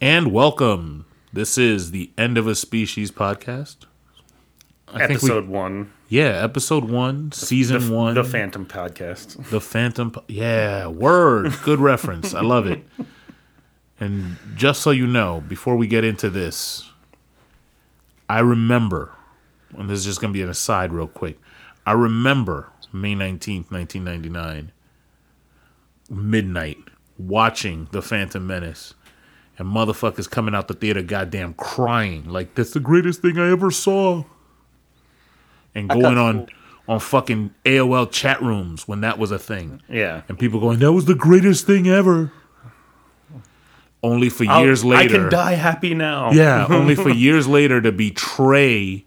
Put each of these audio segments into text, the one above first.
And welcome. This is the End of a Species podcast. I think we- Episode one, yeah, episode one, season the, one. the Phantom podcast. The Phantom. Yeah, word. Good reference. I love it. And just so you know, before we get into this, I remember, and this is just going to be an aside real quick. I remember May 19th, 1999, midnight, watching The Phantom Menace. And motherfuckers coming out the theater, goddamn crying. Like, that's the greatest thing I ever saw. And going on on fucking AOL chat rooms when that was a thing. Yeah. And people going, that was the greatest thing ever. Only for I'll- years later. I can die happy now. Yeah, only for years later to betray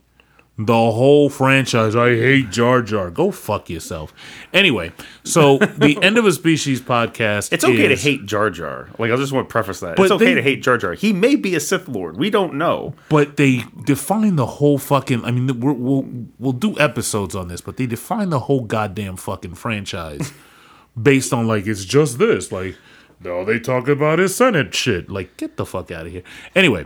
the whole franchise. I hate Jar Jar. Go fuck yourself. Anyway, so the End of a Species podcast. It's okay is- to hate Jar Jar. Like I just want to preface that. It's okay they- to hate Jar Jar. He may be a Sith Lord. We don't know. but they define the whole fucking. I mean, we're, we'll we'll do episodes on this, but they define the whole goddamn fucking franchise based on like it's just this. Like, no, they talk about his Senate shit. Like, get the fuck out of here. Anyway,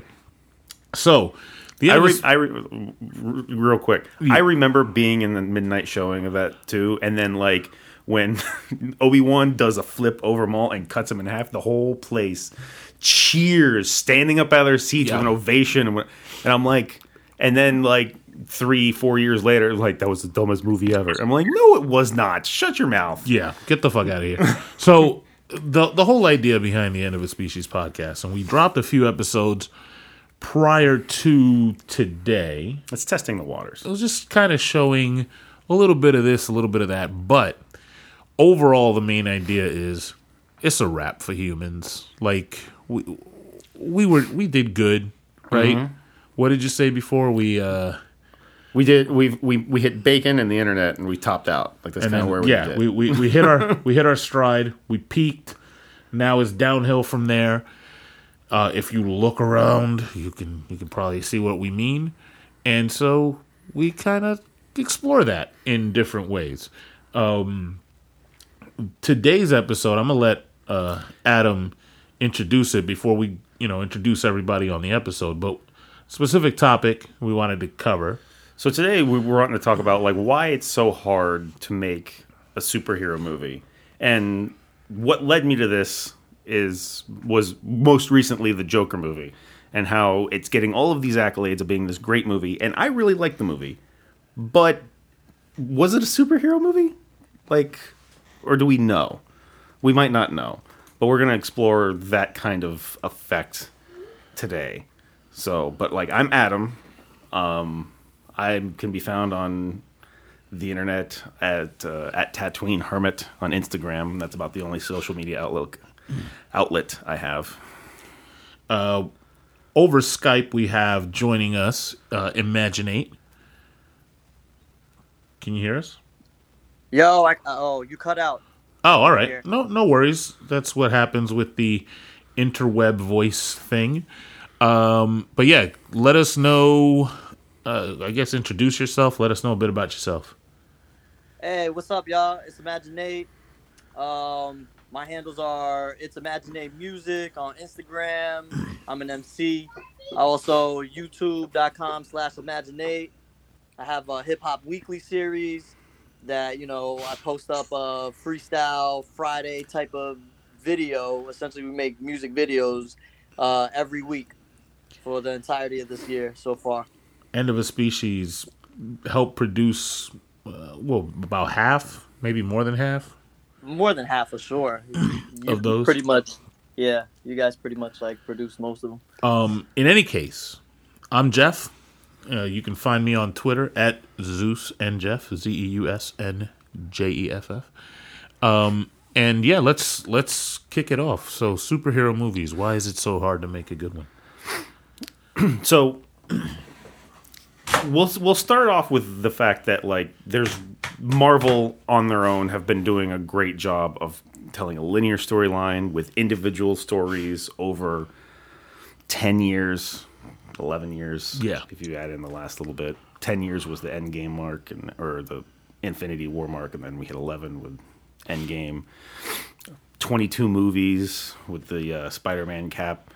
so the I, re- I re- real quick. I remember being in the midnight showing of that too, and then like when Obi Wan does a flip over Maul and cuts him in half, the whole place cheers, standing up out of their seats Yeah. with an ovation, and, and I'm like, and then like three, four years later, like that was the dumbest movie ever. I'm like, no, it was not. Shut your mouth. Yeah, get the fuck out of here. so the the whole idea behind the End of a Species podcast, and we dropped a few episodes prior to today. It's testing the waters. It was just kind of showing a little bit of this, a little bit of that, but overall, the main idea is it's a wrap for humans. Like we we were we did good, right? What did you say before we? uh We did. We we we hit bacon and the internet, and we topped out. Like that's kind of where we yeah, did. we, we we hit our we hit our stride. We peaked. Now it's downhill from there. Uh, if you look around, you can you can probably see what we mean, and so we kind of explore that in different ways. Um, today's episode, I'm gonna let uh, Adam introduce it before we you know introduce everybody on the episode, but specific topic we wanted to cover. So today we we're wanting to talk about like why it's so hard to make a superhero movie, and what led me to this is was most recently the Joker movie, and how it's getting all of these accolades of being this great movie, and I really like the movie, but was it a superhero movie? Like, or do we know? We might not know, but we're gonna explore that kind of effect today. So, but like I'm Adam. I can be found on the internet at uh, at Tatooine Hermit on Instagram. That's about the only social media outlet outlet I have. over Skype, we have joining us uh, Imaginate. Can you hear us? Yo, I, oh, you cut out. Oh, all right. No, no worries. That's what happens with the interweb voice thing. Um, but yeah, let us know. Uh, I guess introduce yourself. Let us know a bit about yourself. Hey, what's up, y'all? It's Imaginate. Um, my handles are it's Imaginate Music on Instagram. I'm an MC. Also, YouTube.com slash Imaginate. I have a hip hop weekly series that you know I post up a freestyle Friday type of video. Essentially, we make music videos uh, every week for the entirety of this year so far. End of a Species help produce, uh, well, about half, maybe more than half. More than half for sure. You Of those? pretty much. Yeah, you guys pretty much like produce most of them. Um, in any case, I'm Jeff. Uh, you can find me on Twitter at Zeus and Jeff Z E U S N J E F F. Um, and yeah, let's let's kick it off. So, superhero movies. Why is it so hard to make a good one? So we'll we'll start off with the fact that like there's Marvel on their own have been doing a great job of telling a linear storyline with individual stories over 10 years 11 years Yeah. if you add in the last little bit. 10 years was the Endgame mark and or the infinity war mark and then we hit 11 with Endgame 22 movies with the uh, spider-man cap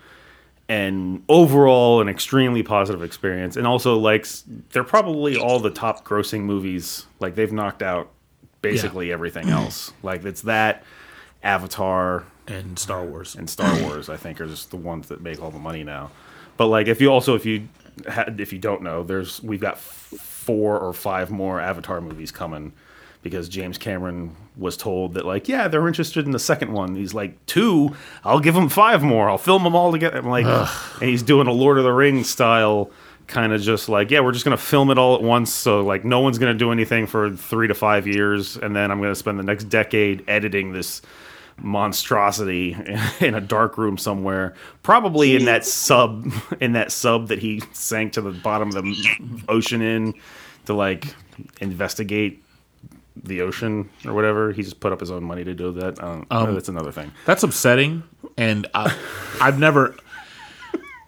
and overall an extremely positive experience. And also, like, they're probably all the top grossing movies. Like, they've knocked out basically everything else. Like, it's that, Avatar, and Star Wars. and Star Wars, I think, are just the ones that make all the money now. But like, if you also if you if you don't know, there's we've got f- four or five more Avatar movies coming because James Cameron was told that like, yeah, they're interested in the second one. He's like, two, I'll give them five more. I'll film them all together. I'm like, and he's doing a Lord of the Rings style. Kind of just like, yeah, we're just gonna film it all at once. So like, no one's gonna do anything for three to five years, and then I'm gonna spend the next decade editing this monstrosity in a dark room somewhere probably in that sub in that sub that he sank to the bottom of the ocean in to like investigate the ocean or whatever he just put up his own money to do that um, that's another thing That's upsetting, and I, I've never,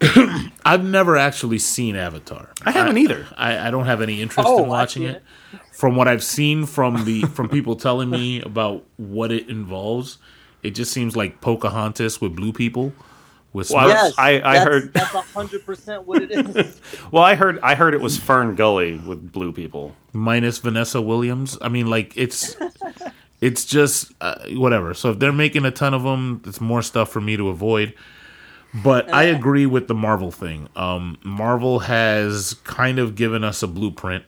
I've never actually seen Avatar. i haven't either I, I don't have any interest Oh, in watching I've it. From what I've seen from the from people telling me about what it involves, it just seems like Pocahontas with blue people. With Well, I- Smurfs. Yes, I- I that's, heard- that's hundred percent what it is. well i heard i heard it was FernGully with blue people minus Vanessa Williams. I mean, like it's it's just uh, whatever. So if they're making a ton of them, it's more stuff for me to avoid. But I agree with the Marvel thing. Um, Marvel has kind of given us a blueprint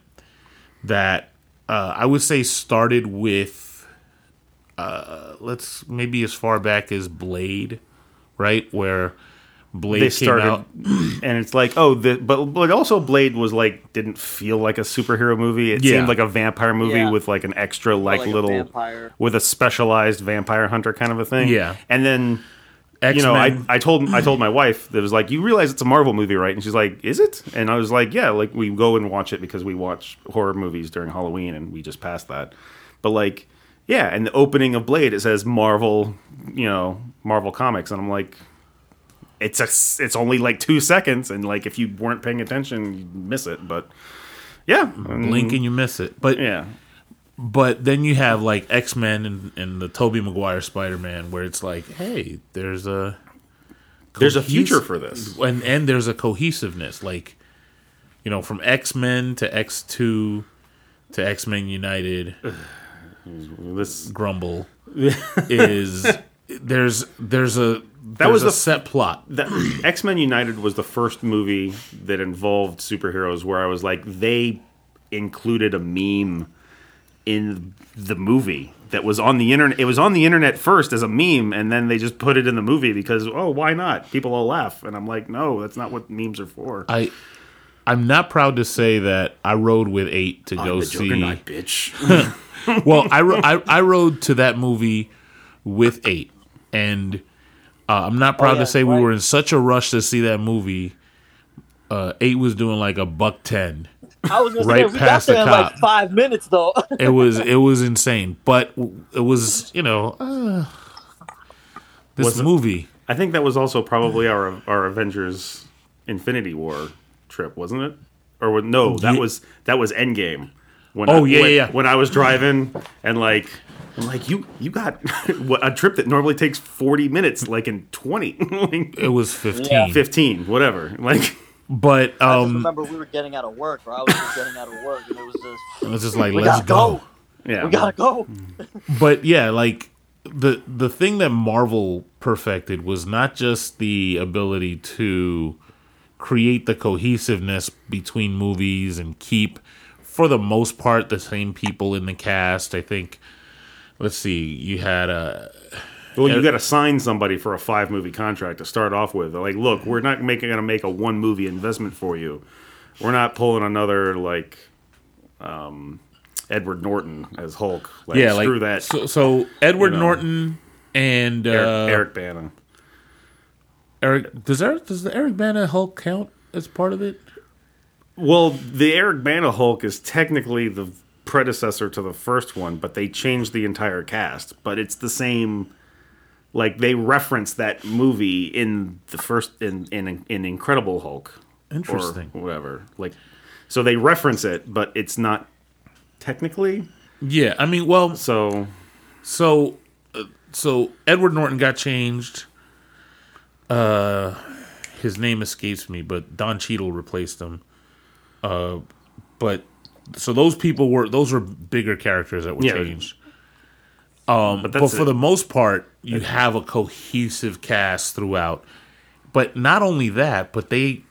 that uh, I would say started with uh, let's maybe as far back as Blade, right? Where Blade they came started out. and it's like oh the, but but also blade was like didn't feel like a superhero movie it Yeah. seemed like a vampire movie Yeah. with like an extra like, like little vampire. with a specialized vampire hunter kind of a thing Yeah. and then X-Men. you know I, I told i told my wife that was like you realize it's a marvel movie right and she's like is it and i was like yeah like we go and watch it because we watch horror movies during halloween and we just passed that but like yeah and the opening of blade it says marvel you know marvel comics and i'm like it's a it's only like two seconds and like if you weren't paying attention you'd miss it but yeah. And- blink and you miss it. But yeah. But then you have like X Men and, and the Tobey Maguire Spider Man, where it's like, hey, there's a there's a future for this. and and there's a cohesiveness, like you know, from X Men to X Two to X Men United, this Grumble is there's there's a that was was a the- set plot. the X Men United was the first movie that involved superheroes where I was like, they included a meme in the movie that was on the internet. It was on the internet first as a meme, and then they just put it in the movie because oh, why not? People will laugh, and I'm like, no, that's not what memes are for. I I'm not proud to say that I rode with eight to go the see. Juggernaut, bitch. well, I, ro- I I rode to that movie with eight, and uh, I'm not proud yeah, to say we were in such a rush to see that movie. Uh, eight was doing like a buck ten. I was gonna Right say we past got the there in like cop. five minutes though. It was it was insane, but it was you know uh, this Was it- movie. I think that was also probably our our Avengers Infinity War trip, wasn't it? Or no, that Ye- was that was Endgame. When Oh, I, yeah, when, yeah, yeah. When I was driving and like I'm like you you got a trip that normally takes 40 minutes like in 20 like, It was fifteen, Yeah. 15 whatever. Like but I just um, remember we were getting out of work, or I was just getting out of work, and it was just it was just like we let's gotta go. go. yeah. We gotta go. but yeah, like the the thing that Marvel perfected was not just the ability to create the cohesiveness between movies and keep for the most part the same people in the cast. I think let's see, you had a. Well, you got to sign somebody for a five movie contract to start off with. They're like, look, we're not making going to make a one movie investment for you. We're not pulling another like um, Edward Norton as Hulk. Like, yeah, screw like that. So, so Edward you know. Norton and uh, Eric, Eric, Eric does Eric does the Eric Bana Hulk count as part of it? Well, the Eric Bana Hulk is technically the predecessor to the first one, but they changed the entire cast. But it's the same. Like they reference that movie in the first in in, in Incredible Hulk. Interesting. Whatever. Like, so they reference it, but it's not technically. Yeah, I mean, well, So So, uh, so Edward Norton got changed. Uh, his name escapes me, but Don Cheadle replaced him. Uh, but so those people were those were bigger characters that were Yeah. changed. Um, But but, for it. the most part, you have a cohesive cast throughout. But not only that, but they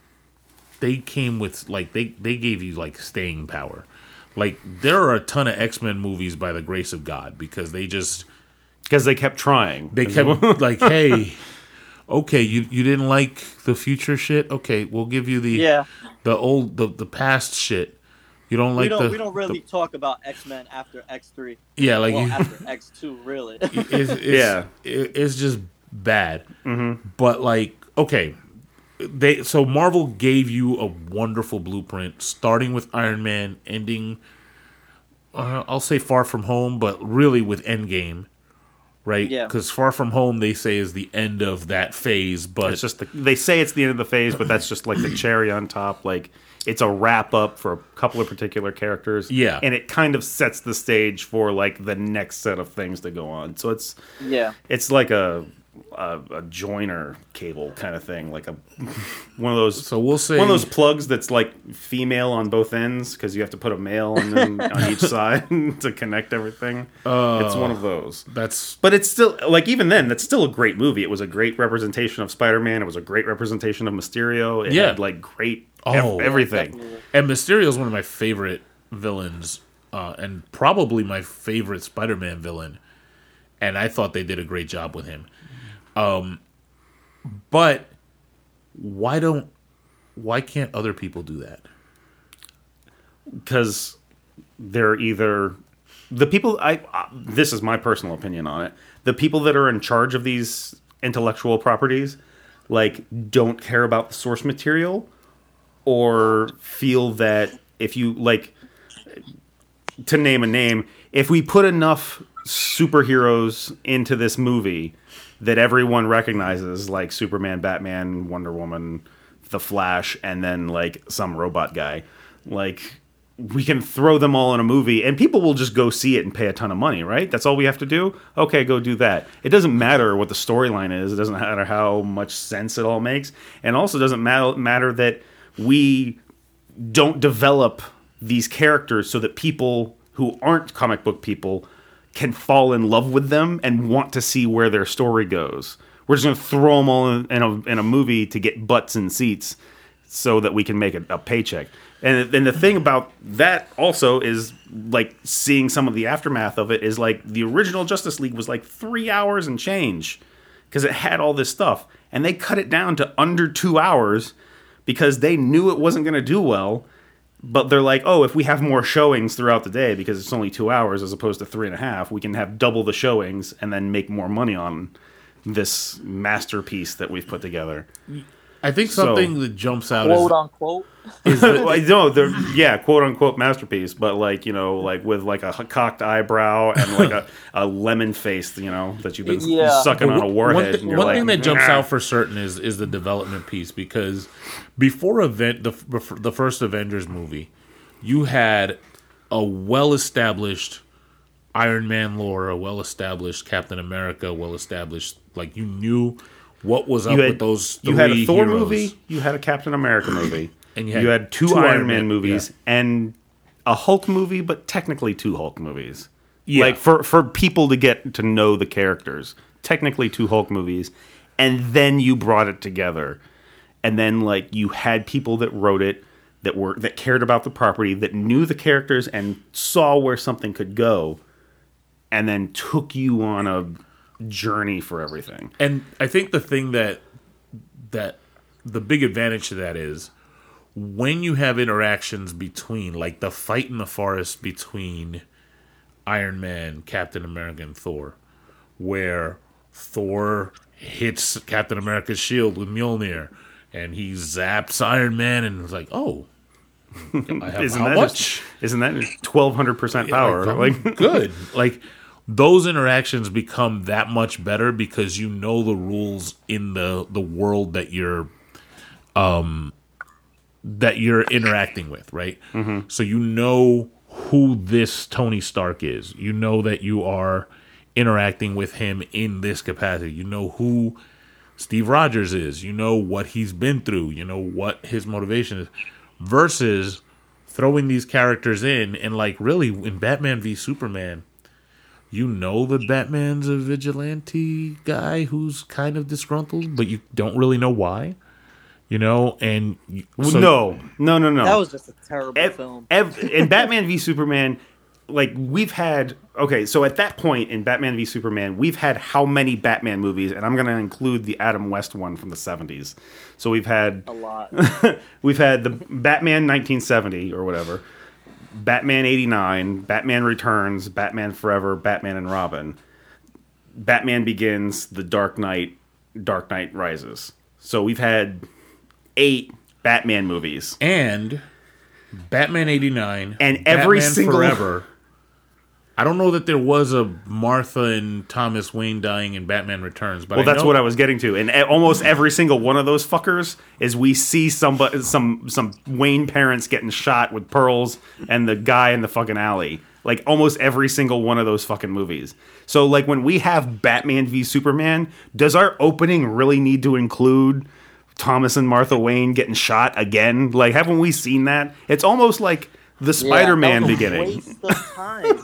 they came with like they they gave you like staying power. Like there are a ton of X Men movies by the grace of God because they just because they kept trying. they kept like, hey, okay, you you didn't like the future shit. Okay, we'll give you the Yeah, the old the the past shit. You don't like we don't the we don't really the- talk about X Men after X three. yeah like well, you, after X two, really. it's, it's, Yeah. it- it's just bad. But like, okay, they so Marvel gave you a wonderful blueprint, starting with Iron Man, ending. Uh, I'll say Far From Home, but really with Endgame, right? Yeah. Because Far From Home, they say is the end of that phase, but It's just the, they say it's the end of the phase, but that's just like the cherry on top. Like it's a wrap up for a couple of particular characters. Yeah. and it kind of sets the stage for like the next set of things to go on. So it's yeah, it's like a a, a joiner cable kind of thing, like a one of those. so we'll say one of those plugs that's like female on both ends because you have to put a male on, them, on each side to connect everything. it's one of those. that's But it's still like even then, that's still a great movie. It was a great representation of Spider-Man. It was a great representation of Mysterio. It Yeah. had like great ev- Oh. everything. definitely. And Mysterio is one of my favorite villains, uh, and probably my favorite Spider-Man villain. And I thought they did a great job with him. Um, but why don't why can't other people do that? because they're either the people I this is my personal opinion on it. The people that are in charge of these intellectual properties like don't care about the source material or feel that if you like to name a name, if we put enough superheroes into this movie that everyone recognizes, like Superman, Batman, Wonder Woman, The Flash, and then like some robot guy, like we can throw them all in a movie and people will just go see it and pay a ton of money, right? That's all we have to do. Okay, go do that. It doesn't matter what the storyline is. It doesn't matter how much sense it all makes, and also doesn't matter that we don't develop these characters so that people who aren't comic book people can fall in love with them and want to see where their story goes. We're just going to throw them all in, a, in a movie to get butts and seats so that we can make a, a paycheck. And the thing about that also is like seeing some of the aftermath of it is like the original Justice League was like three hours and change because it had all this stuff. And they cut it down to under two hours because they knew it wasn't going to do well. But they're like, oh, if we have more showings throughout the day because it's only two hours as opposed to three and a half, we can have double the showings and then make more money on this masterpiece that we've put together. I think So- something that jumps out quote is, unquote. is that- well, no, they're yeah, quote unquote masterpiece, but like you know, like with like a cocked eyebrow and like a, a lemon face, you know, that you've been Yeah. sucking on a One- warhead. One, thi- and you're one like, thing that jumps out for certain is is the development piece because before event the the first Avengers movie, you had a well established Iron Man lore, a well established Captain America, well established like you knew what was up had, with those. you had a Thor heroes. movie, you had a Captain America movie, And you you had, had two, two Iron, Iron Man, Man- movies and a Hulk movie, but technically two Hulk movies. Yeah. Like for for people to get to know the characters, technically two Hulk movies, and then you brought it together, and then like you had people that wrote it that were that cared about the property, that knew the characters and saw where something could go, and then took you on a journey for everything. And I think the thing that that the big advantage to that is when you have interactions between like the fight in the forest between Iron Man, Captain America, and Thor, where Thor hits Captain America's shield with Mjolnir and he zaps Iron Man and it's like, oh, I have Isn't how that much? just- isn't that twelve hundred percent power? Like, Like, good. Like those interactions become that much better because you know the rules in the the world that you're um that you're interacting with, right? So you know who this Tony Stark is. You know that you are interacting with him in this capacity. You know who Steve Rogers is. You know what he's been through. You know what his motivation is. Versus throwing these characters in and like really in Batman v Superman, you know that Batman's a vigilante guy who's kind of disgruntled, but you don't really know why. You know, and you, so- no, no, no, no. That was just a terrible Ev- film. ev- in Batman v Superman, like we've had okay, so at that point in Batman v Superman, we've had how many Batman movies, and I'm going to include the Adam West one from the 70s. So we've had A lot. we've had the Batman 1970 or whatever, Batman 89, Batman Returns, Batman Forever, Batman and Robin, Batman Begins, The Dark Knight, Dark Knight Rises. So we've had eight Batman movies. and Batman eighty nine And every Batman single- Forever. I don't know that there was a Martha and Thomas Wayne dying in Batman Returns, but Well, I that's know- what I was getting to, and almost every single one of those fuckers is we see somebody, some some Wayne parents getting shot with pearls, and the guy in the fucking alley. Like almost every single one of those fucking movies. So like when we have Batman v Superman, does our opening really need to include Thomas and Martha Wayne getting shot again? Like haven't we seen that? It's almost like the Spider-Man yeah, that was beginning. Waste of time. It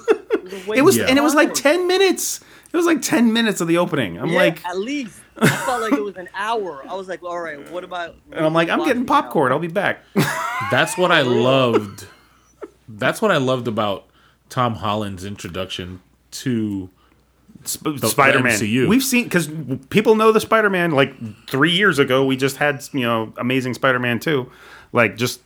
was, It was, of and it was like ten minutes. It was like ten minutes of the opening. I'm Yeah, like, at least I felt like it was an hour. I was like, all right, what about? and I'm like, I'm getting popcorn. I'll be back. That's what I loved. That's what I loved about Tom Holland's introduction to Sp- the Spider-Man. MCU. We've seen because people know the Spider-Man. Like three years ago, we just had you know Amazing Spider-Man two. Like just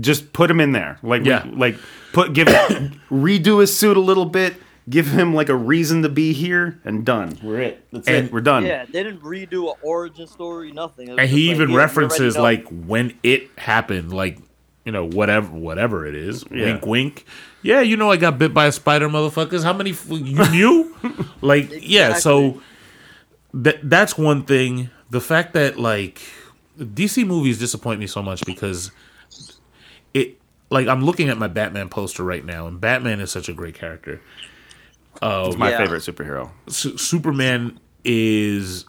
just put him in there. Like we- Yeah. like put give redo his suit a little bit. Give him like a reason to be here, and done. We're it. That's And- it. We're done. Yeah, they didn't redo an origin story, nothing. And he even here, you references already like when it happened, like you know whatever whatever it is. Yeah. Wink, wink. Yeah, you know I got bit by a spider, motherfuckers. How many f- you knew? like yeah, so that that's one thing. The fact that like DC movies disappoint me so much because it like I'm looking at my Batman poster right now, and Batman is such a great character. It's my Yeah. favorite superhero. Su- Superman is,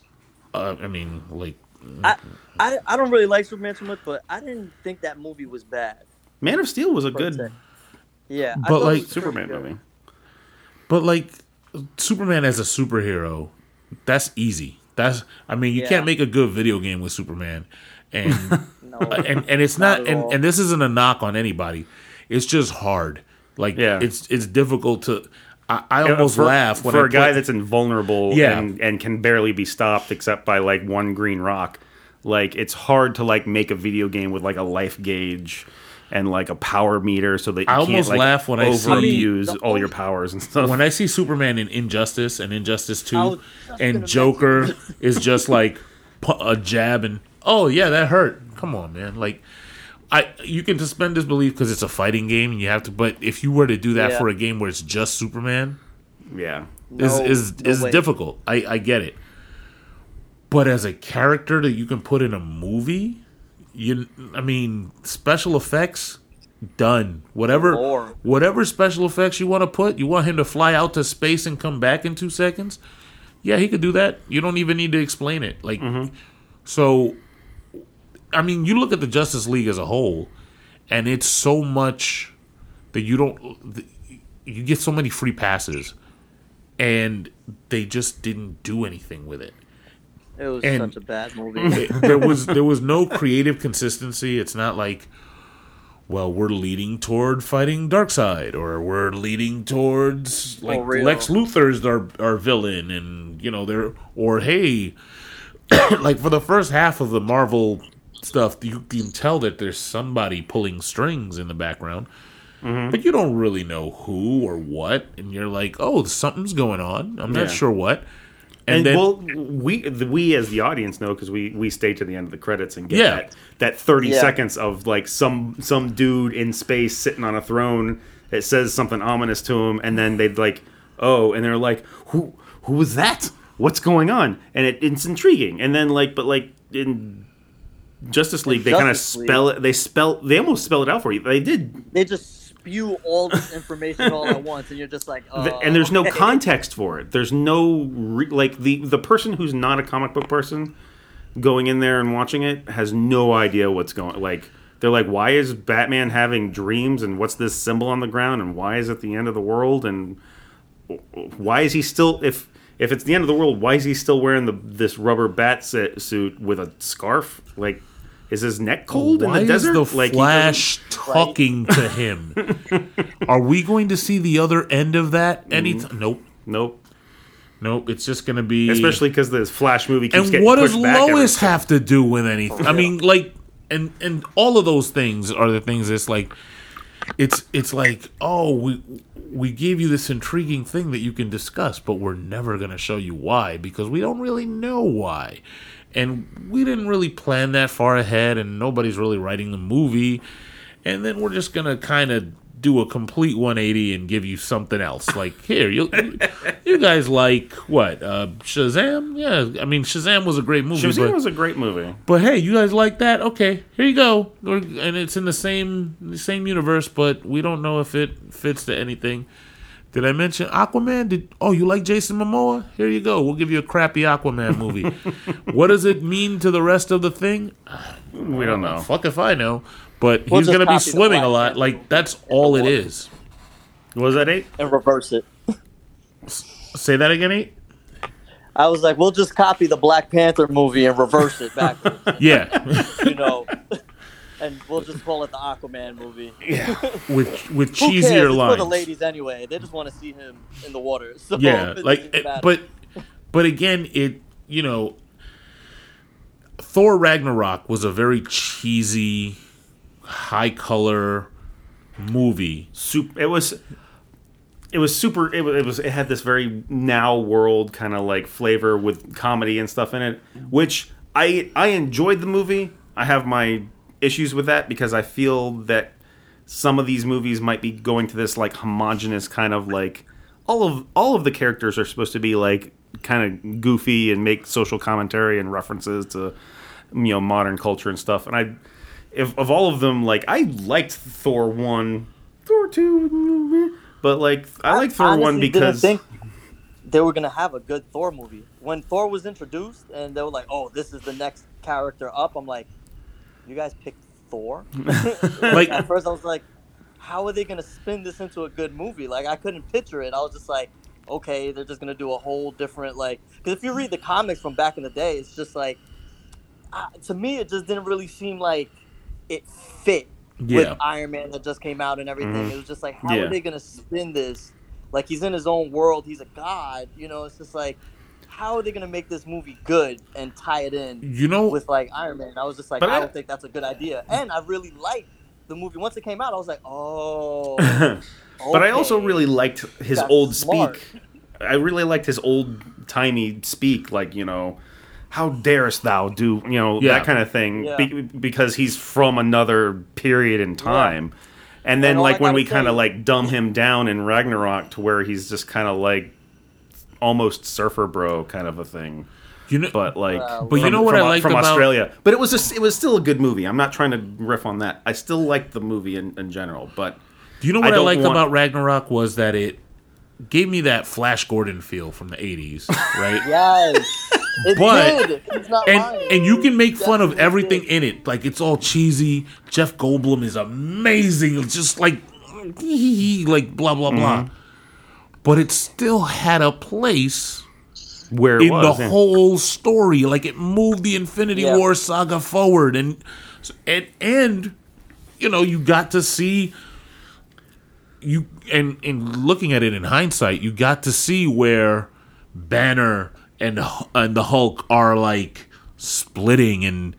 uh, I mean, like I, I I don't really like Superman too much, but I didn't think that movie was bad. Man of Steel was a good se. Yeah, But, thought like, Superman movie. But like Superman as a superhero, that's easy. That's I mean, you Yeah. can't make a good video game with Superman. And No, uh, and and it's Not not, and, and this isn't a knock on anybody. It's just hard. Like Yeah. it's it's difficult to I, I almost for, laugh when for I a guy that's invulnerable Yeah. and, and can barely be stopped except by like one green rock. Like it's hard to like make a video game with like a life gauge and like a power meter so that you I can't almost like laugh when I see- overuse I mean, all your powers and stuff. when I see Superman in Injustice and Injustice I Two, and Joker is just like a jab and oh yeah that hurt. Come on, man. Like I you can suspend disbelief because it's a fighting game and you have to. But if you were to do that Yeah. for a game where it's just Superman, yeah. is No- is no is way. difficult. I I get it. But as a character that you can put in a movie, you I mean special effects done. Whatever More. whatever special effects you want to put, you want him to fly out to space and come back in 2 seconds? Yeah, he could do that. You don't even need to explain it. Like mm-hmm. so I mean, you look at the Justice League as a whole and it's so much that you don't you get so many free passes and they just didn't do anything with it. It was And- such a bad movie. There was there was no creative consistency. It's not like well, we're leading toward fighting Darkseid or we're leading towards like real. Lex Luthor's our our villain and you know they're or hey like for the first half of the Marvel stuff you can tell that there's somebody pulling strings in the background. Mm-hmm. But you don't really know who or what, and you're like, "Oh, something's going on. I'm Yeah. not sure what." And, And, then, well, we the, we as the audience know because we we stay to the end of the credits and get Yeah. that that thirty Yeah. seconds of like some some dude in space sitting on a throne that says something ominous to him, and then they'd like, oh, and they're like, who who was that? What's going on? And it, it's intriguing. And then like, but like in Justice League, they kind of Justice League- spell it. They spell they almost spell it out for you. They did they just spew all this information all at once, and you're just like, uh, and there's no context for it. There's no re- like the the person who's not a comic book person going in there and watching it has no idea what's going. Like they're like, why is Batman having dreams and what's this symbol on the ground and why is it the end of the world and why is he still if if it's the end of the world why is he still wearing the this rubber bat set, suit with a scarf like is his neck cold Why in the is desert the like Flash talking to him? Are we going to see the other end of that mm. anytime? Nope. nope Nope. It's just going to be especially because this Flash movie keeps and what does pushed back every- Lois have to do with anything? I mean, like, and and all of those things are the things that's like, it's it's like, oh, we we gave you this intriguing thing that you can discuss, but we're never going to show you why because we don't really know why, and we didn't really plan that far ahead, and nobody's really writing the movie, and then we're just gonna kind of do a complete 180 and give you something else. Like here, you you guys like what? Uh, Shazam? Yeah, I mean Shazam was a great movie, Shazam but, was a great movie but hey, you guys like that? Okay, here you go. We're- And it's in the same the same universe, but we don't know if it fits to anything. Did I mention Aquaman? Did oh you like Jason Momoa? Here you go. We'll give you a crappy Aquaman movie. what does it mean to the rest of the thing? we don't know Fuck if I know. But We'll he's gonna be swimming a lot. Panther Like that's all it is. water. was that eight and reverse it. Say that again, eight. I was like, we'll just copy the Black Panther movie and reverse it backwards. Yeah, you know, and we'll just call it the Aquaman movie. Yeah, with with Who cares? cheesier It's lines. for the ladies anyway. They just want to see him in the water. So yeah, like, it- but but again, it you know, Thor Ragnarok was a very cheesy, high color movie. super it was it was super it was, it was it had this very now world kind of like flavor with comedy and stuff in it which i i enjoyed the movie i have my issues with that because i feel that some of these movies might be going to this like homogenous kind of like all of all of the characters are supposed to be like kind of goofy and make social commentary and references to you know modern culture and stuff and i if of all of them like i liked thor 1 thor 2 but like i like thor 1 because they were gonna have a good Thor movie when Thor was introduced, and they were like, "Oh, this is the next character up." I'm like, "You guys picked Thor?" Like- at first, I was like, "How are they gonna spin this into a good movie?" Like I couldn't picture it. I was just like, "Okay, they're just gonna do a whole different like." Because if you read the comics from back in the day, it's just like, uh, to me, it just didn't really seem like it fit Yeah. with Iron Man that just came out and everything. Mhm. It was just like, how Yeah. are they gonna spin this? Like he's in his own world. He's a god. You know, it's just like, how are they gonna make this movie good and tie it in You know, with like Iron Man? I was just like, I I- don't think that's a good idea. And I really liked the movie once it came out. I was like, oh. but i also really liked his That's old smart. speak i really liked his old timey speak like you know how darest thou do you know Yeah. that kind of thing Yeah. be, because he's from another period in time and then And like when we kind of like dumb him down in ragnarok to where he's just kind of like almost surfer bro kind of a thing you know, but like uh, Well, But you know what from, I liked from about- australia but it was just, it was still a good movie i'm not trying to riff on that i still liked the movie in, in general but Do you know what I, don't liked want- about Ragnarok was that it gave me that Flash Gordon feel from the '80s, right? Yes, it But- did. He's not and lying. and you can make fun of everything did. in it. Like it's all cheesy. Jeff Goldblum is amazing. It's just like like blah blah blah. Mm-hmm. But it still had a place where it in was the yeah. whole story. Like it moved the Infinity Yeah. War saga forward, and and and you know you got to see you and and looking at it in hindsight, you got to see where Banner and and the Hulk are like splitting and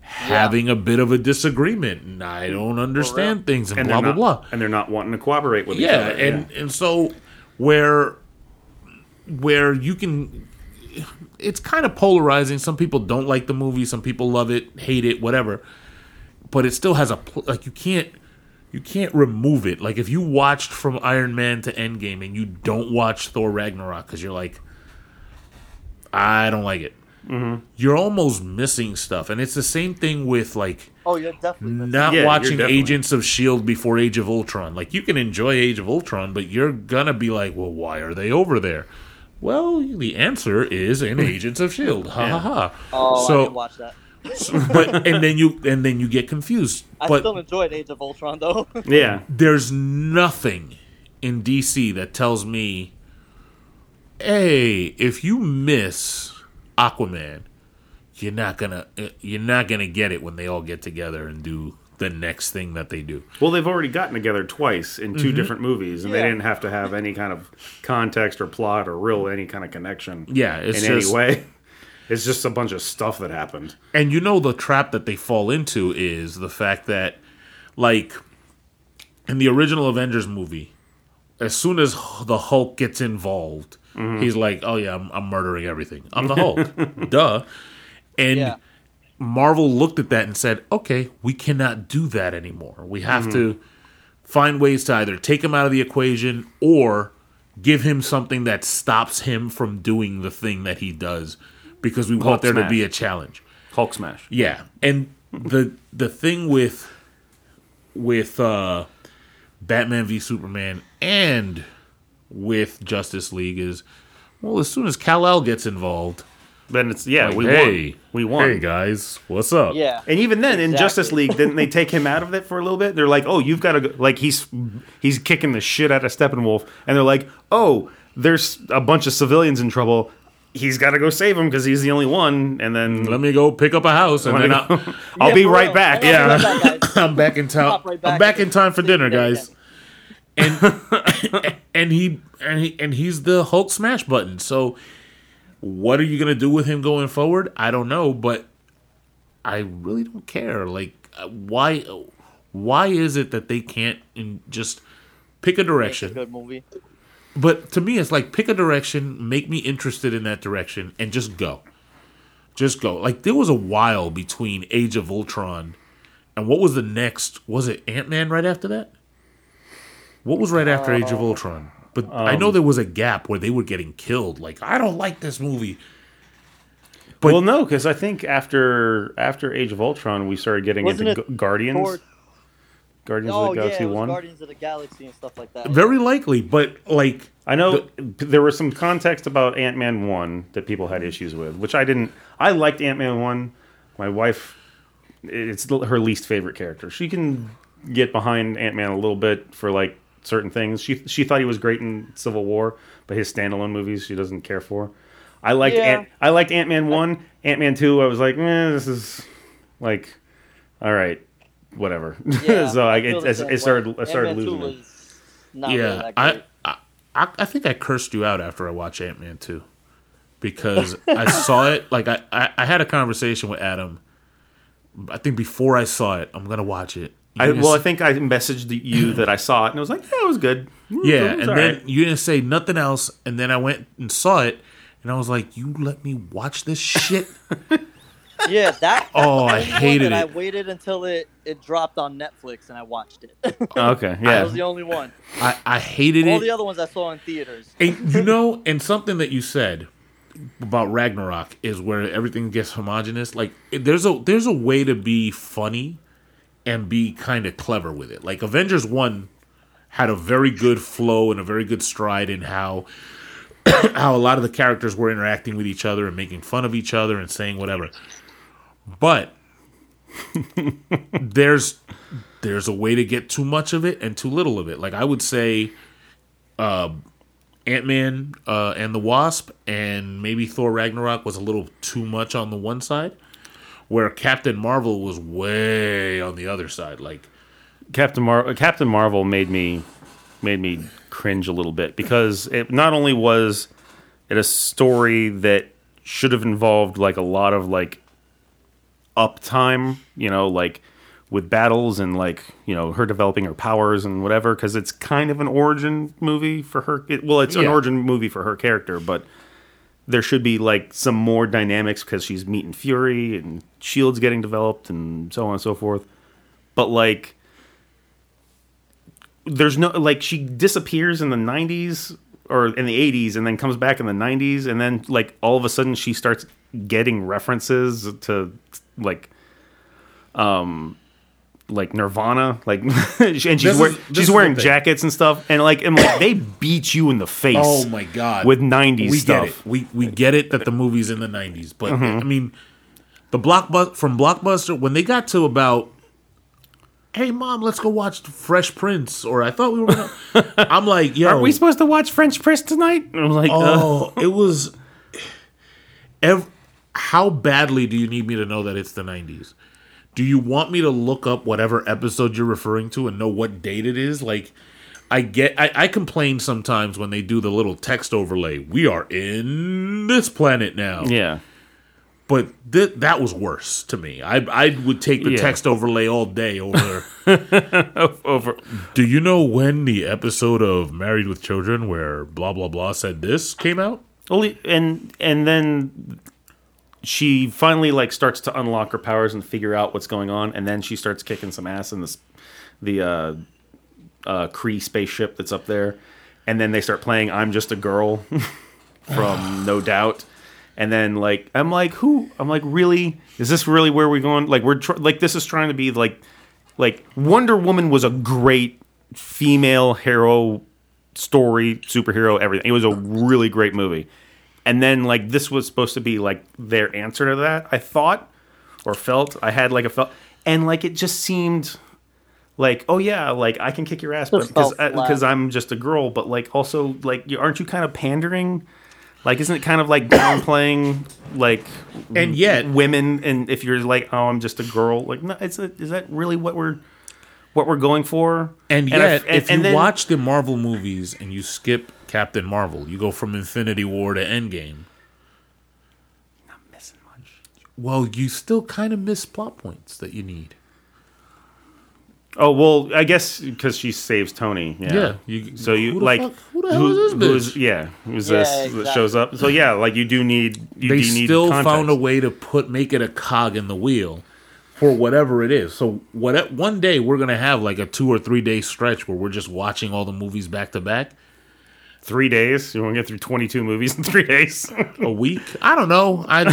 having a bit of a disagreement, and I don't understand things, and, and blah blah not, blah and they're not wanting to cooperate with yeah, each other. yeah, and and so where where you can it's kind of polarizing. Some people don't like the movie. Some people love it hate it whatever. But it still has a like you can't you can't remove it. Like if you watched from iron man to endgame and you don't watch thor ragnarok because you're like i don't like it Mm-hmm. you're almost missing stuff and it's the same thing with like Oh, you're definitely not Yeah, you're watching definitely- Agents of Shield before Age of Ultron. Like you can enjoy Age of Ultron, but you're gonna be like, well, why are they over there? Well, the answer is in Agents of Shield. Ha ha ha. Oh, I So- didn't watch that. But and then you and then you get confused. I but still enjoyed Age of Ultron though. Yeah. there's nothing in DC that tells me, hey, if you miss Aquaman, you're not gonna eh, you're not gonna get it when they all get together and do the next thing that they do. Well, they've already gotten together twice in 2 mm-hmm. different movies, and they didn't have to have any kind of context or plot or real any kind of connection. Yeah, it's in just- any way. It's just a bunch of stuff that happened. And you know the trap that they fall into is the fact that, like, in the original Avengers movie, as soon as the Hulk gets involved, he's like, "Oh yeah, I'm, I'm murdering everything. I'm the Hulk, duh." And yeah. Marvel looked at that and said, "Okay, we cannot do that anymore. We have to find ways to either take him out of the equation or give him something that stops him from doing the thing that he does, because we want Hulk there to be a challenge." Hulk smash. Yeah, and the the thing with with uh Batman v Superman and with Justice League is well, as soon as Kal El gets involved, Then it's yeah, like, we hey, won. We won. Hey guys, what's up? Yeah. And even then, in Justice League, didn't they take him out of it for a little bit? They're like, "Oh, you've got to go." Like he's he's kicking the shit out of Steppenwolf, and they're like, "Oh, there's a bunch of civilians in trouble. He's got to go save them because he's the only one." And then Let me go pick up a house and then? I'll, I'll Yeah, be right real. back. Yeah. back. I'm back in town. Hop right I'm back back in time for dinner, guys. And and he and he and he's the Hulk smash button. So what are you gonna do with him going forward? I don't know, but I really don't care. Like, uh, why? Why is it that they can't in just pick a It's a direction? good movie. But to me, it's like pick a direction, make me interested in that direction, and just go. Just go. Like there was a while between Age of Ultron and what was the next? Was it Ant Man right after that? What was right after Age of oh. Ultron? But I know um, there was a gap where they were getting killed. Like I don't like this movie. But- well, no, because I think after after Age of Ultron, we started getting into it Guardians. Thor- Guardians Oh of the oh, Galaxy it was One. Guardians of the Galaxy and stuff like that. Very likely, but like I know there was some context about Ant Man one that people had issues with, which I didn't. I liked Ant Man one. My wife, it's her least favorite character. She can get behind Ant Man a little bit for like certain things. She she thought he was great in Civil War, but his standalone movies she doesn't care for. I liked Yeah. Ant, I liked Ant Man one, Ant Man two. I was like, eh, this is like, all right, whatever. Yeah, so I, feel it, it, it started. I started Ant-Man losing it. was not really yeah, that I, great. I I I think I cursed you out after I watched Ant Man two because I saw it. Like I, I I had a conversation with Adam. I think before I saw it, I'm gonna watch it. You I, well, I s- think I messaged you that I saw it, and I was like, "Yeah, it was good." Mm, yeah, it was and then right. you didn't say nothing else, and then I went and saw it, and I was like, "You let me watch this shit." Yeah, that. Oh, I that's the one hated it. I waited until it, it dropped on Netflix and I watched it. okay, yeah. that was the only one. I I hated All it. All the other ones I saw in theaters. And you know, and something that you said about Ragnarok is where everything gets homogenous. Like there's a there's a way to be funny and be kind of clever with it. Like Avengers One had a very good flow and a very good stride in how how a lot of the characters were interacting with each other and making fun of each other and saying whatever. But there's there's a way to get too much of it and too little of it. Like I would say uh, Ant Man uh, and the Wasp and maybe Thor Ragnarok was a little too much on the one side, where Captain Marvel was way on the other side. Like, Captain Mar- Captain Marvel made me made me cringe a little bit because it not only was it a story that should have involved like a lot of like uptime, you know, like with battles and like you know her developing her powers and whatever because it's kind of an origin movie for her it, well it's an origin movie for her character but there should be like some more dynamics because she's meeting fury and shields getting developed and so on and so forth. But like there's no like she disappears in the 90s or in the 80s and then comes back in the 90s and then like all of a sudden she starts getting references to like um like Nirvana, like and she's wearing she's wearing jackets and stuff, and like and like they beat you in the face. Oh my god! with '90s we stuff. get it. We we get it that the movie's in the '90s, but Mm-hmm. I mean, the blockbuster from Blockbuster when they got to about, hey mom, let's go watch Fresh Prince, or I thought we were. gonna... I'm like, yo, Are we supposed to watch French Press tonight? I'm like, uh, Oh, it was. Ev- how badly do you need me to know that it's the 90s? Do you want me to look up whatever episode you're referring to and know what date it is? Like, I get, I, I complain sometimes when they do the little text overlay. We are in this planet now. yeah. But th- that was worse to me. I, I would take the Yeah. text overlay all day over. Over do you know when the episode of Married with Children where blah, blah, blah said this came out? Only and and then she finally like starts to unlock her powers and figure out what's going on, and then she starts kicking some ass in this the uh, uh, Kree spaceship that's up there, and then they start playing "I'm Just a Girl" from No Doubt, and then like I'm like who I'm like really is this really where we're going? Like we're tr- like this is trying to be like like Wonder Woman was a great female hero story, superhero, everything. It was a really great movie. And then like this was supposed to be like their answer to that, I thought or felt. I had like a felt and like it just seemed like oh yeah, like I can kick your ass but because because uh, I'm just a girl, but like also like you aren't you kind of pandering? Like isn't it kind of like downplaying like And yet- women and if you're like oh I'm just a girl like no it's a, is that really what we're what we're going for? And I- yet, and- if you then- watch the Marvel movies and you skip Captain Marvel, you go from Infinity War to Endgame. Not missing much. Well, you still kind of miss plot points that you need. Oh well, I guess because she saves Tony. Yeah. Yeah, you- so you who like fuck- who the hell is this who's- bitch? yeah, who's Yeah, this that shows up? So yeah, like you do need you They do need still context. found a way to put make it a cog in the wheel for whatever it is. So what? One day we're gonna have like a two or three day stretch where we're just watching all the movies back to back. three days. You want to get through twenty two movies in three days? A week? I don't know. I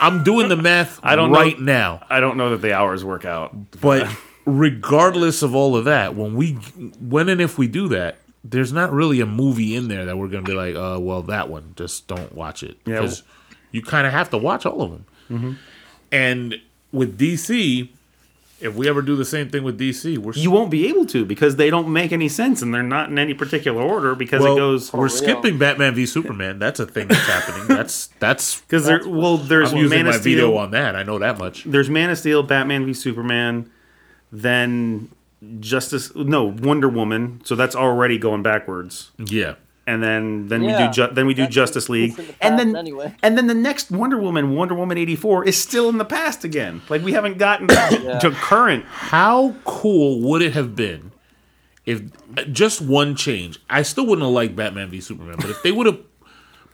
I'm doing the math. I don't know. right now. I don't know that the hours work out. But regardless of all of that, when we when and if we do that, there's not really a movie in there that we're gonna be like, uh, well, that one, just don't watch it Yeah, because you kind of have to watch all of them. And with DC, if we ever do the same thing with DC, we're You won't be able to because they don't make any sense and they're not in any particular order because well, it goes we're oh, real. skipping Batman v Superman. That's a thing that's happening. That's that's because there. Well, there's I'm using Man of my Steel. video on that. I know that much. there's Man of Steel, Batman v Superman, then Justice. No, Wonder Woman. So that's already going backwards. Yeah. And then then Yeah, we do ju- then we do Justice League, the and then anyway. and then the next Wonder Woman, Wonder Woman eighty four, is still in the past again. Like we haven't gotten to current. How cool would it have been if uh, just one change? I still wouldn't have liked Batman v Superman, but if they would have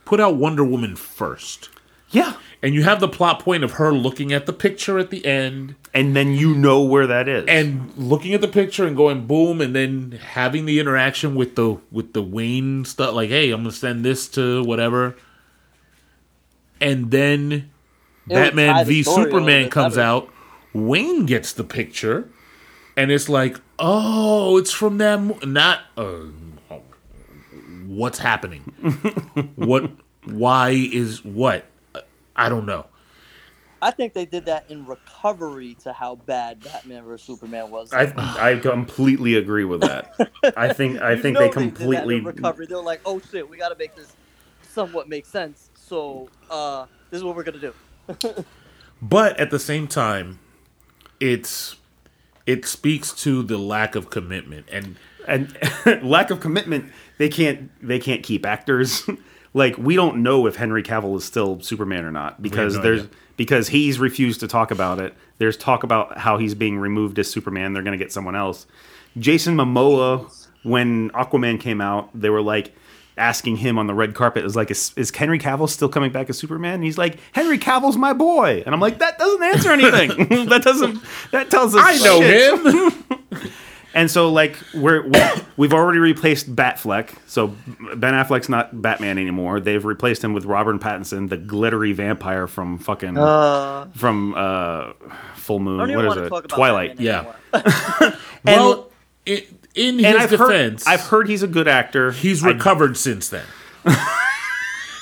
put out Wonder Woman first, Yeah, and you have the plot point of her looking at the picture at the end and then you know where that is. and looking at the picture and going boom, and then having the interaction with the with the Wayne stuff, like, hey, I'm gonna send this to whatever, and then would tie Batman v story Superman comes better. out. Wayne gets the picture, and it's like, oh, it's from that. Mo- not uh, what's happening. what? Why is what? I don't know. I think they did that in recovery to how bad Batman vs Superman was. I I completely agree with that. I think I You think know they did that in completely. recovery. They're like, oh shit, we got to make this somewhat make sense. So uh, this is what we're gonna do. But at the same time, it's it speaks to the lack of commitment and and lack of commitment. They can't they can't keep actors. Like we don't know if Henry Cavill is still Superman or not because no there's idea. because he's refused to talk about it. There's talk about how he's being removed as Superman. They're going to get someone else. Jason Momoa, when Aquaman came out, they were like asking him on the red carpet, "Is like, is, is Henry Cavill still coming back as Superman?" And he's like, "Henry Cavill's my boy," and I'm like, "That doesn't answer anything. that doesn't. That tells us I know shit." him. And so like we're we, we've already replaced Batfleck. So Ben Affleck's not Batman anymore. They've replaced him with Robert Pattinson, the glittery vampire from fucking Uh, from uh Full Moon. I don't even What is it? Twilight. Batman Yeah. anymore. Well, i in his And I've defense, heard I've heard he's a good actor. he's I- recovered since then.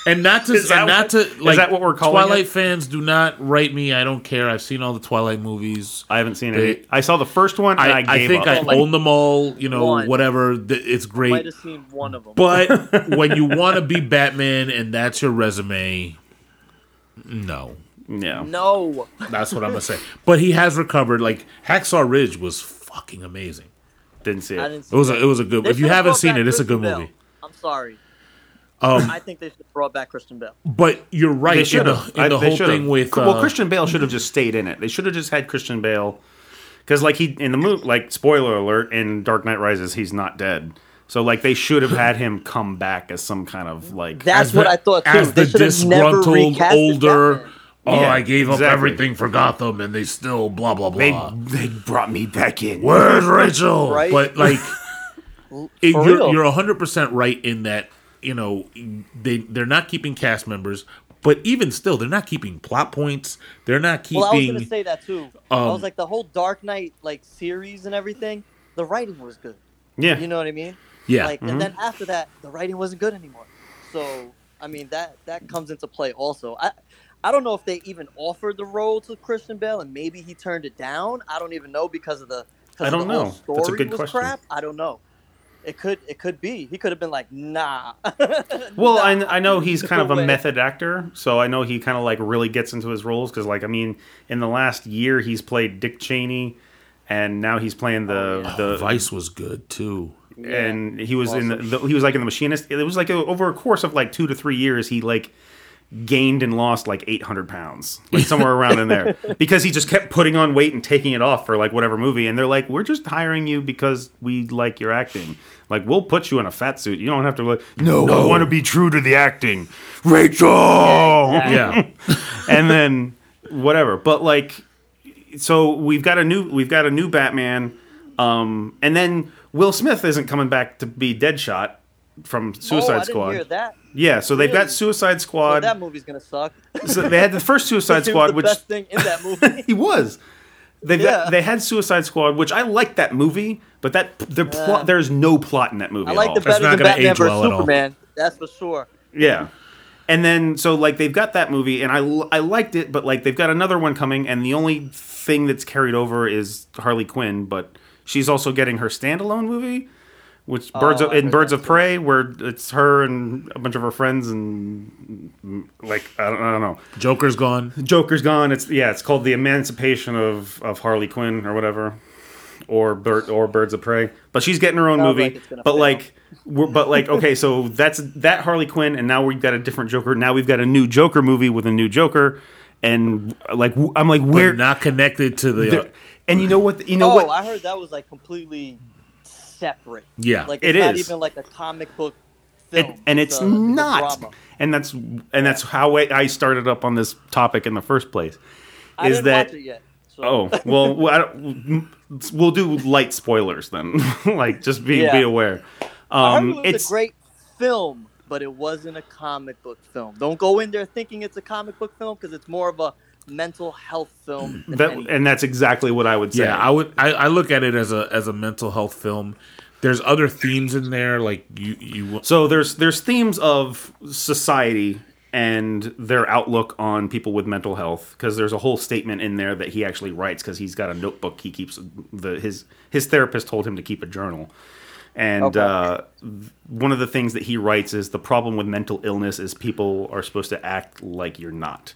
and not to Is that and not what- to like that what we're calling Twilight it? fans do not write me. I don't care. I've seen all the Twilight movies. I haven't seen They- it. I saw the first one and I, I, I, think up. I Like, own them all. You know, one. whatever. Th- It's Might great. have seen one of them. But when you want to be Batman and that's your resume, no. yeah. no, That's what I'm gonna say. But he has recovered. Like Hacksaw Ridge was fucking amazing. Didn't see I it. didn't. It was a, it was a good. They if you should've haven't seen it, it's a good Christian movie. Bale. I'm sorry. Um, I think they should have brought back Christian Bale. but you're right. They in should the, have. in the whole thing with well, uh, Christian Bale should have just stayed in it. They should have just had Christian Bale because, like, he in the movie, like, spoiler alert, in Dark Knight Rises, he's not dead. So, like, they should have had him come back as some kind of like. That's what the- I thought too. As They the should never disgruntled older. Oh, Yeah, I gave up everything for Gotham, and they still blah blah blah. they brought me back in. Where's Rachel? Right? But like, it, you're real. you're hundred percent right in that you know they they're not keeping cast members, but even still, they're not keeping plot points. They're not keeping. Well, I was gonna say that too. I um, was like the whole Dark Knight like series and everything. The writing was good. Yeah, You know what I mean? yeah, Like, and then after that, the writing wasn't good anymore. So, I mean, that that comes into play also. I I don't know if they even offered the role to Christian Bale, and maybe he turned it down. I don't even know because of the. 'cause I don't the whole know. That's a Story good was question. crap. I don't know. It could it could be. He could have been like, nah. Well, Nah. I, I know he's kind of a method actor, so I know he kind of like really gets into his roles because, like, I mean, in the last year he's played Dick Cheney, and now he's playing the Oh, the oh, Vice was good too. and he was in the, the he was like in the machinist. It was like a, over a course of like two to three years, he like gained and lost like 800 pounds like somewhere around in there. Because he just kept putting on weight and taking it off for like whatever movie. And they're like we're just hiring you because we like your acting. Like we'll put you in a fat suit. You don't have to like no, i want to be true to the acting. Rachel! Yeah, and then whatever. But like, so we've got a new we've got a new Batman, um, and then Will Smith isn't coming back to be Deadshot from oh, Suicide I didn't Squad. Yeah, so they've got? Suicide Squad. that movie's gonna suck. so they had the first Suicide He was Squad, the which best thing in that movie. he was. They Yeah. they had Suicide Squad, which I liked that movie, but that the Yeah. plot there's no plot in that movie. I at like all. the better not than Batman vs well. Superman. That's for sure. Yeah. And then so like they've got that movie and I I liked it but like they've got another one coming and the only thing that's carried over is Harley Quinn but she's also getting her standalone movie which Birds Oh, of, I in Birds of too. Prey where it's her and a bunch of her friends and like I don't, I don't know Joker's gone. Joker's gone it's yeah it's called the Emancipation of of Harley Quinn or whatever or Bird or Birds of Prey. But she's getting her own Sounds movie. like but fail. like, we're, but like, okay, so that's that Harley Quinn, and now we've got a different Joker. Now we've got a new Joker movie with a new Joker, and like, i'm like, We're where? not connected to the. the- and you know what? You know oh, what? I heard that was like completely separate. yeah, Like It it's not is. even like a comic book film. and, and it's a- a not. drama. And that's and that's how I started up on this topic in the first place. I is that it yet. So. Oh well, well I don't, we'll do light spoilers then. like just be Yeah. be aware. Um, it it's a great film, but it wasn't a comic book film. Don't go in there thinking it's a comic book film because it's more of a mental health film. that, and that's exactly what I would say. yeah. I would. I, I look at it as a as a mental health film. There's other themes in there, like you you. So there's there's themes of society and their outlook on people with mental health because there's a whole statement in there that he actually writes because he's got a notebook he keeps the his his therapist told him to keep a journal and Okay. uh, th- one of the things that he writes is the problem with mental illness is people are supposed to act like you're not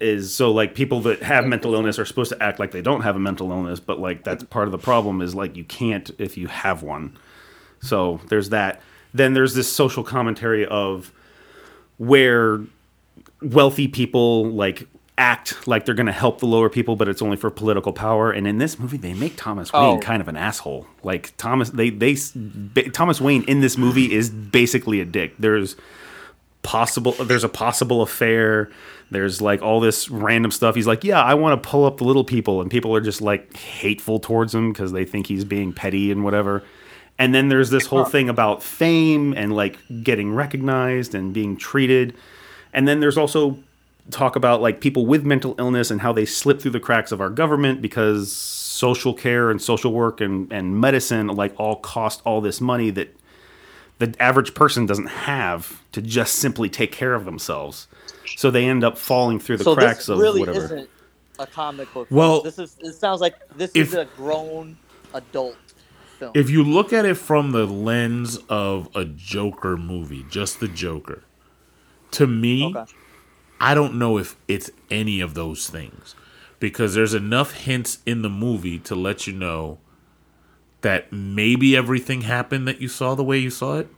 is so like people that have mental illness are supposed to act like they don't have a mental illness but like that's part of the problem is like you can't if you have one so there's that. Then there's this social commentary of where wealthy people like act like they're going to help the lower people, but it's only for political power. And in this movie, they make Thomas Wayne Oh. kind of an asshole. Like Thomas, they they Thomas Wayne in this movie is basically a dick. There's possible there's a possible affair there's like all this random stuff. He's like yeah i want to pull up the little people. And people are just like hateful towards him because they think he's being petty and whatever. And then there's this whole thing about fame and like getting recognized and being treated. And then there's also talk about like people with mental illness and how they slip through the cracks of our government because social care and social work and, and medicine like all cost all this money that the average person doesn't have to just simply take care of themselves. So they end up falling through the so cracks this of whatever. isn't a comic book. Well, film. this is. It sounds like this if- is a grown adult film. if you look at it from the lens of a Joker movie, just the Joker, to me, okay. I don't know if it's any of those things because there's enough hints in the movie to let you know that maybe everything happened that you saw the way you saw it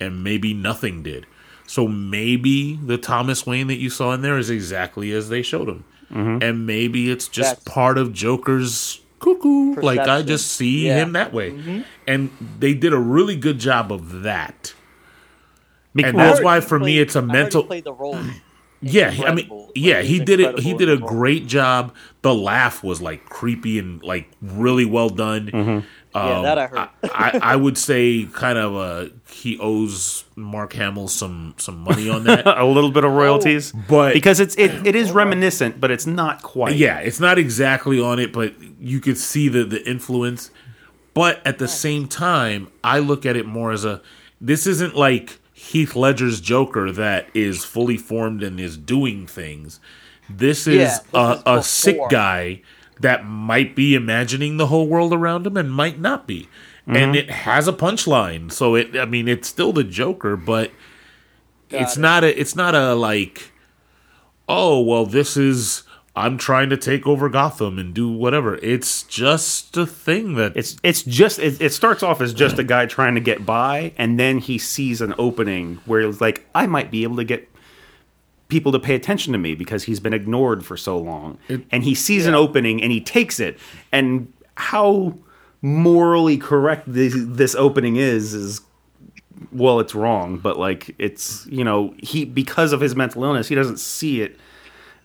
and maybe nothing did. So maybe the Thomas Wayne that you saw in there is exactly as they showed him. And maybe it's just That's- part of Joker's cuckoo. Like I just see Yeah. him that way. And they did a really good job of that. Bec- and that's why heard he for me it's a heard he mental played the role. yeah, he- I mean, incredible. yeah, Like, he did it. He did a the role. great job. The laugh was like creepy and like really well done. Mm-hmm. Yeah, that I heard. I, I would say kind of uh, he owes Mark Hamill some some money on that. a little bit of royalties, But- because it's it, it is reminiscent, but it's not quite. yeah, it's not exactly on it, but you could see the the influence. But at the same time, I look at it more as a this isn't like Heath Ledger's Joker that is fully formed and is doing things. This is, Yeah, this a, is a sick guy that might be imagining the whole world around him and might not be. Mm-hmm. And it has a punchline. So it I mean it's still the Joker, but it's it. not a it's not a like oh well this is i'm trying to take over gotham and do whatever it's just a thing that It's it's just it, it starts off as just a guy trying to get by, and then he sees an opening where it's like I might be able to get people to pay attention to me because he's been ignored for so long, and he sees an opening and he takes it. And how morally correct this, this opening is is well, it's wrong, but like it's you know he because of his mental illness, he doesn't see it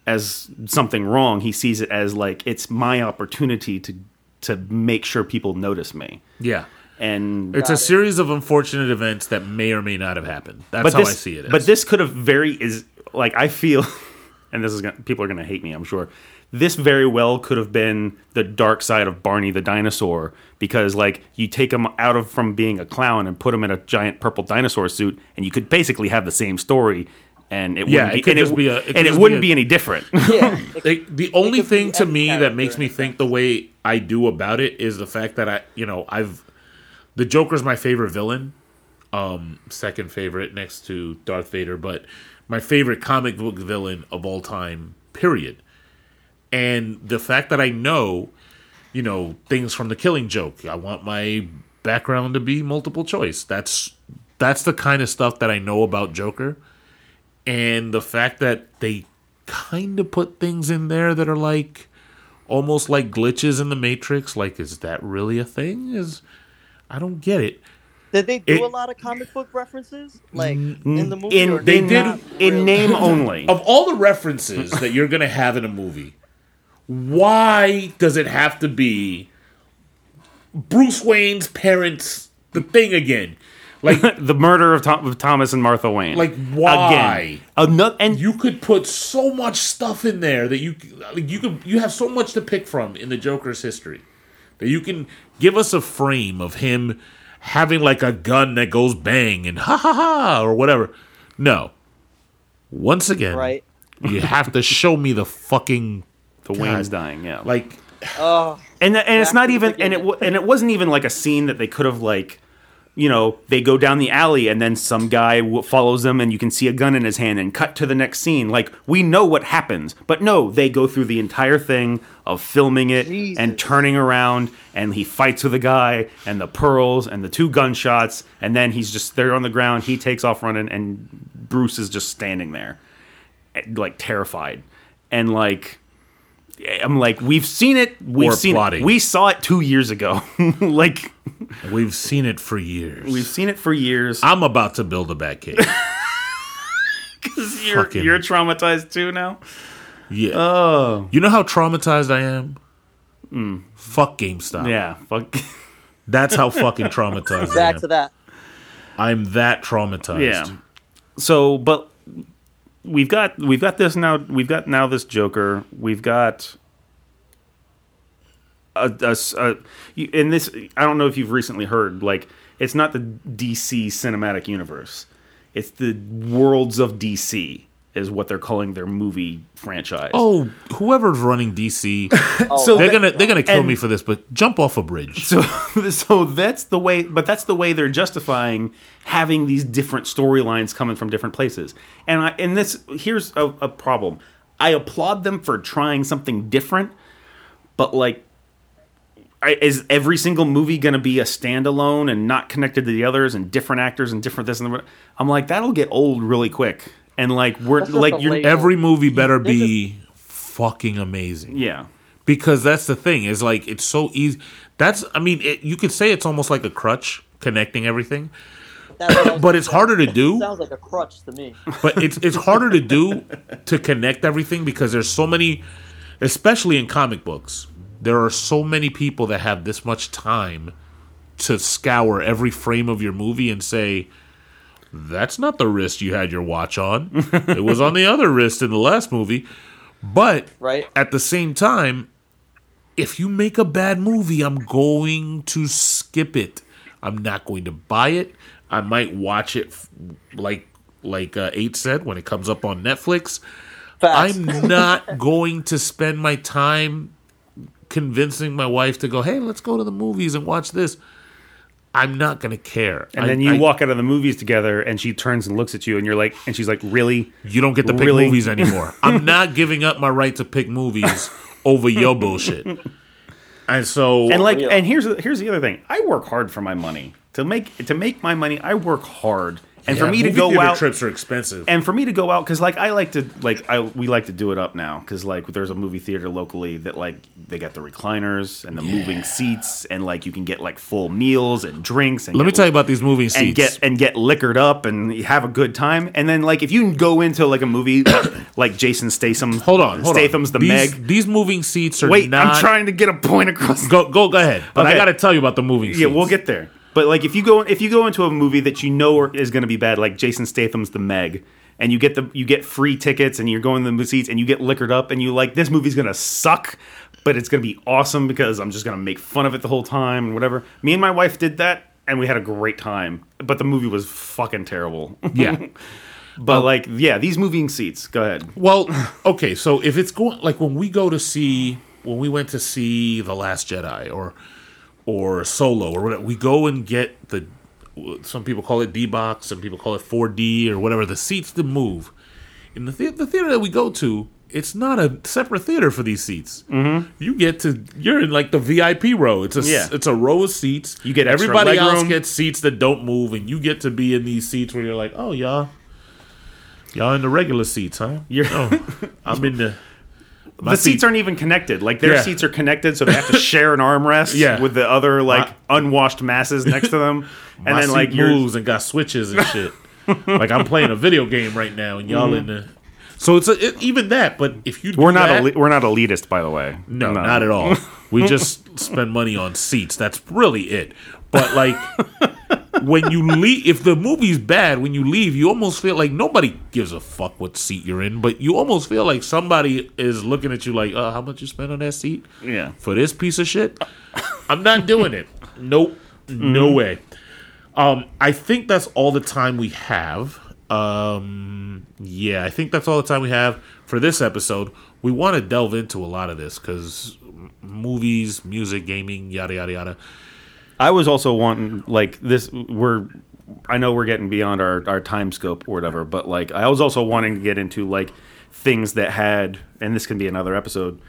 as something wrong. He sees it as like it's my opportunity to to make sure people notice me. yeah And it's a it. series of unfortunate events that may or may not have happened that's but how this, i see it as. But this could have very is like I feel, and this is gonna, people are going to hate me, I'm sure. This very well could have been the dark side of Barney the dinosaur because like you take him out of from being a clown and put him in a giant purple dinosaur suit, and you could basically have the same story. And it Yeah, wouldn't it be, could and just be a- it and it just wouldn't a- be any different. Yeah, it- the only thing to me that makes me think the way I do about it is the fact that I, you know, I've the Joker's my favorite villain, um, second favorite next to Darth Vader, but my favorite comic book villain of all time. Period. And the fact that I know, you know, things from the Killing Joke. I want my background to be multiple choice. That's that's the kind of stuff that I know about Joker and the fact that they kind of put things in there that are like almost like glitches in the matrix like is that really a thing is i don't get it did they do It- a lot of comic book references, like in the movie? in or they did- in really? name only. of all the references that you're gonna have in a movie why does it have to be bruce wayne's parents the thing again like the murder of, Tom, of Thomas and Martha Wayne. Like, why? Another, and you could put so much stuff in there that you like you could you have so much to pick from in the Joker's history that you can give us a frame of him having like a gun that goes bang and ha ha ha or whatever. No. Once again, Right. you have to show me the fucking the God. Wayne's dying. Yeah, like Oh, and and it's not even and it and it wasn't even like a scene that they could have like you know they go down the alley and then some guy w- follows them and you can see a gun in his hand and cut to the next scene like we know what happens but no they go through the entire thing of filming it Jesus. and turning around and he fights with a guy and the pearls and the two gunshots and then he's just there on the ground he takes off running and Bruce is just standing there eh, like terrified and like I'm like, we've seen it. We've Or seen plotting. it. We saw it two years ago. like, we've seen it for years. we've seen it for years. I'm about to build a Batcave. you're, Fucking- you're traumatized too now. Yeah. Oh, you know how traumatized I am? Hmm. Fuck GameStop. yeah. Fuck. That's how fucking traumatized I Back am. to that. I'm that traumatized. Yeah. So, but we've got we've got this now. We've got now this Joker. We've got a, a a- this. I don't know if you've recently heard. Like, it's not the DC cinematic universe. It's the worlds of DC is what they're calling their movie franchise. Oh, whoever's running DC, Oh, So they're that- gonna they're gonna kill and- me for this, but jump off a bridge. So, so that's the way, but that's the way they're justifying having these different storylines coming from different places. And I, and this here's a, a problem. I applaud them for trying something different, but like, I, is every single movie going to be a standalone and not connected to the others and different actors and different this and that? I'm like, that'll get old really quick. And like, we're That's like, Every movie better be fucking amazing. yeah. because that's the thing is like it's so easy that's i mean it, you could say it's almost like a crutch connecting everything That's what I was but it's harder to do Sounds like a crutch to me. but it's it's harder to do to connect everything because there's so many especially in comic books there are so many people that have this much time to scour every frame of your movie and say that's not the wrist you had your watch on it was on the other wrist in the last movie but Right. at the same time, if you make a bad movie, I'm going to skip it. I'm not going to buy it. I might watch it f- like like uh, Eight said when it comes up on Netflix. Facts. I'm not going to spend my time convincing my wife to go, "Hey, let's go to the movies and watch this." I'm not going to care. And I- then you I- walk out of the movies together, and she turns and looks at you, and you're like, and she's like, really? You don't get to pick Really? movies anymore. I'm not giving up my right to pick movies over your bullshit. And so, and like oh, and here's the- here's the other thing i work hard for my money to make to make my money i work hard and for me to go out trips are expensive. and for me to go out because like i like to like i we like to do it up now because like there's a movie theater locally that like they got the recliners and the moving seats and like you can get like full meals and drinks and Let me tell you about these moving seats. and get and get liquored up and have a good time and then like if you go into like a movie like jason statham hold on, hold statham's on. the these, meg These moving seats are wait not. i'm trying to get a point across Go, go, go ahead. But I got to tell you about the moving seats. Yeah, we'll get there. But like, if you go if you go into a movie that you know is going to be bad, like Jason Statham's The Meg, and you get the you get free tickets and you're going to the seats and you get liquored up and you like this movie's going to suck, but it's going to be awesome because I'm just going to make fun of it the whole time and whatever. Me and my wife did that and we had a great time, but the movie was fucking terrible. Yeah. but um, like, yeah, these moving seats. Go ahead. Well, okay, so if it's going like when we go to see when we went to see The Last Jedi or or Solo or whatever, we go and get the some people call it D box, some people call it 4D or whatever the seats to move. In the thea- the theater that we go to, it's not a separate theater for these seats. Mm-hmm. You get to you're in like the VIP row. It's a s- Yeah. it's a row of seats. You get extra everybody leg else room. gets seats that don't move, and you get to be in these seats where you're like, oh y'all, y'all in the regular seats, huh? You're- oh, I'm in the. My the seats aren't even connected. Like their Yeah. seats are connected, so they have to share an armrest Yeah. with the other like My- unwashed masses next to them, and then seat like moves and got switches and shit. like I'm playing a video game right now, and y'all mm-hmm. in the. So it's a, it, even that, but if you we're not that, eli- we're not elitist, by the way. no, not at all. We just spend money on seats. That's really it. But like when you leave, if the movie's bad, when you leave, you almost feel like nobody gives a fuck what seat you're in. But you almost feel like somebody is looking at you like, uh, how much you spent on that seat? Yeah. for this piece of shit. I'm not doing it. Nope. Mm-hmm. No way. Um, I think that's all the time we have. Um, yeah, I think that's all the time we have for this episode. We want to delve into a lot of this because movies, music, gaming, yada yada yada. I was also wanting like this. We're I know we're getting beyond our our time scope or whatever, but like I was also wanting to get into like things that had, and this can be another episode.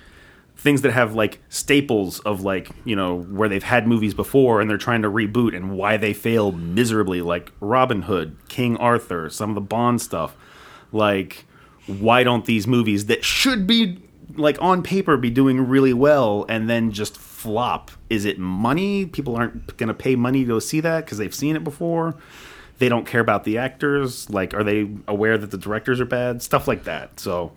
Things that have like staples of like you know where they've had movies before and they're trying to reboot and why they failed miserably, like Robin Hood, King Arthur, some of the Bond stuff. Like, why don't these movies that should be like on paper be doing really well and then just flop? Is it money? People aren't going to pay money to go see that because they've seen it before. they don't care about the actors? Like, are they aware that the directors are bad? Stuff like that. So,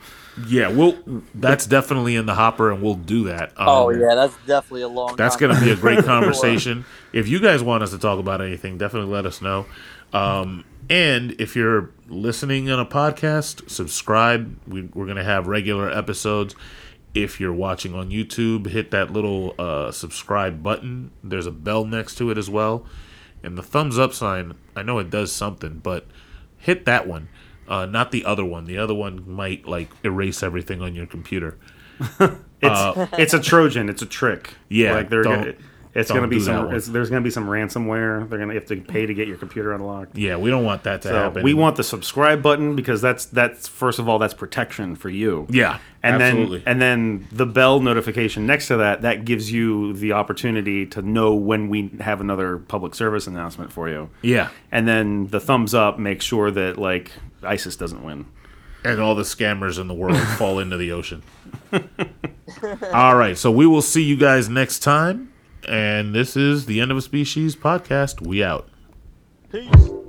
Yeah, we'll. That's definitely in the hopper, and we'll do that. Um, Oh yeah, that's definitely a long. That's going to be a great conversation. If you guys want us to talk about anything, definitely let us know. Um, and if you're listening on a podcast, subscribe. We, we're going to have regular episodes. If you're watching on YouTube, hit that little uh, subscribe button. There's a bell next to it as well. And the thumbs up sign, I know it does something, but hit that one. Uh, not the other one. The other one might like erase everything on your computer. it's it's a Trojan. It's a trick. Uh, Yeah, like they're it's don't to be some. It's, there's going to be some ransomware. They're going to have to pay to get your computer unlocked. Yeah, we don't want that to So happen. we want the subscribe button because that's that's first of all that's protection for you. Yeah, and absolutely. then and then the bell notification next to that that gives you the opportunity to know when we have another public service announcement for you. yeah, And then the thumbs up makes sure that like ISIS doesn't win. and all the scammers in the world fall into the ocean. all right, so we will see you guys next time. And this is the End of a Species podcast. We out. Peace.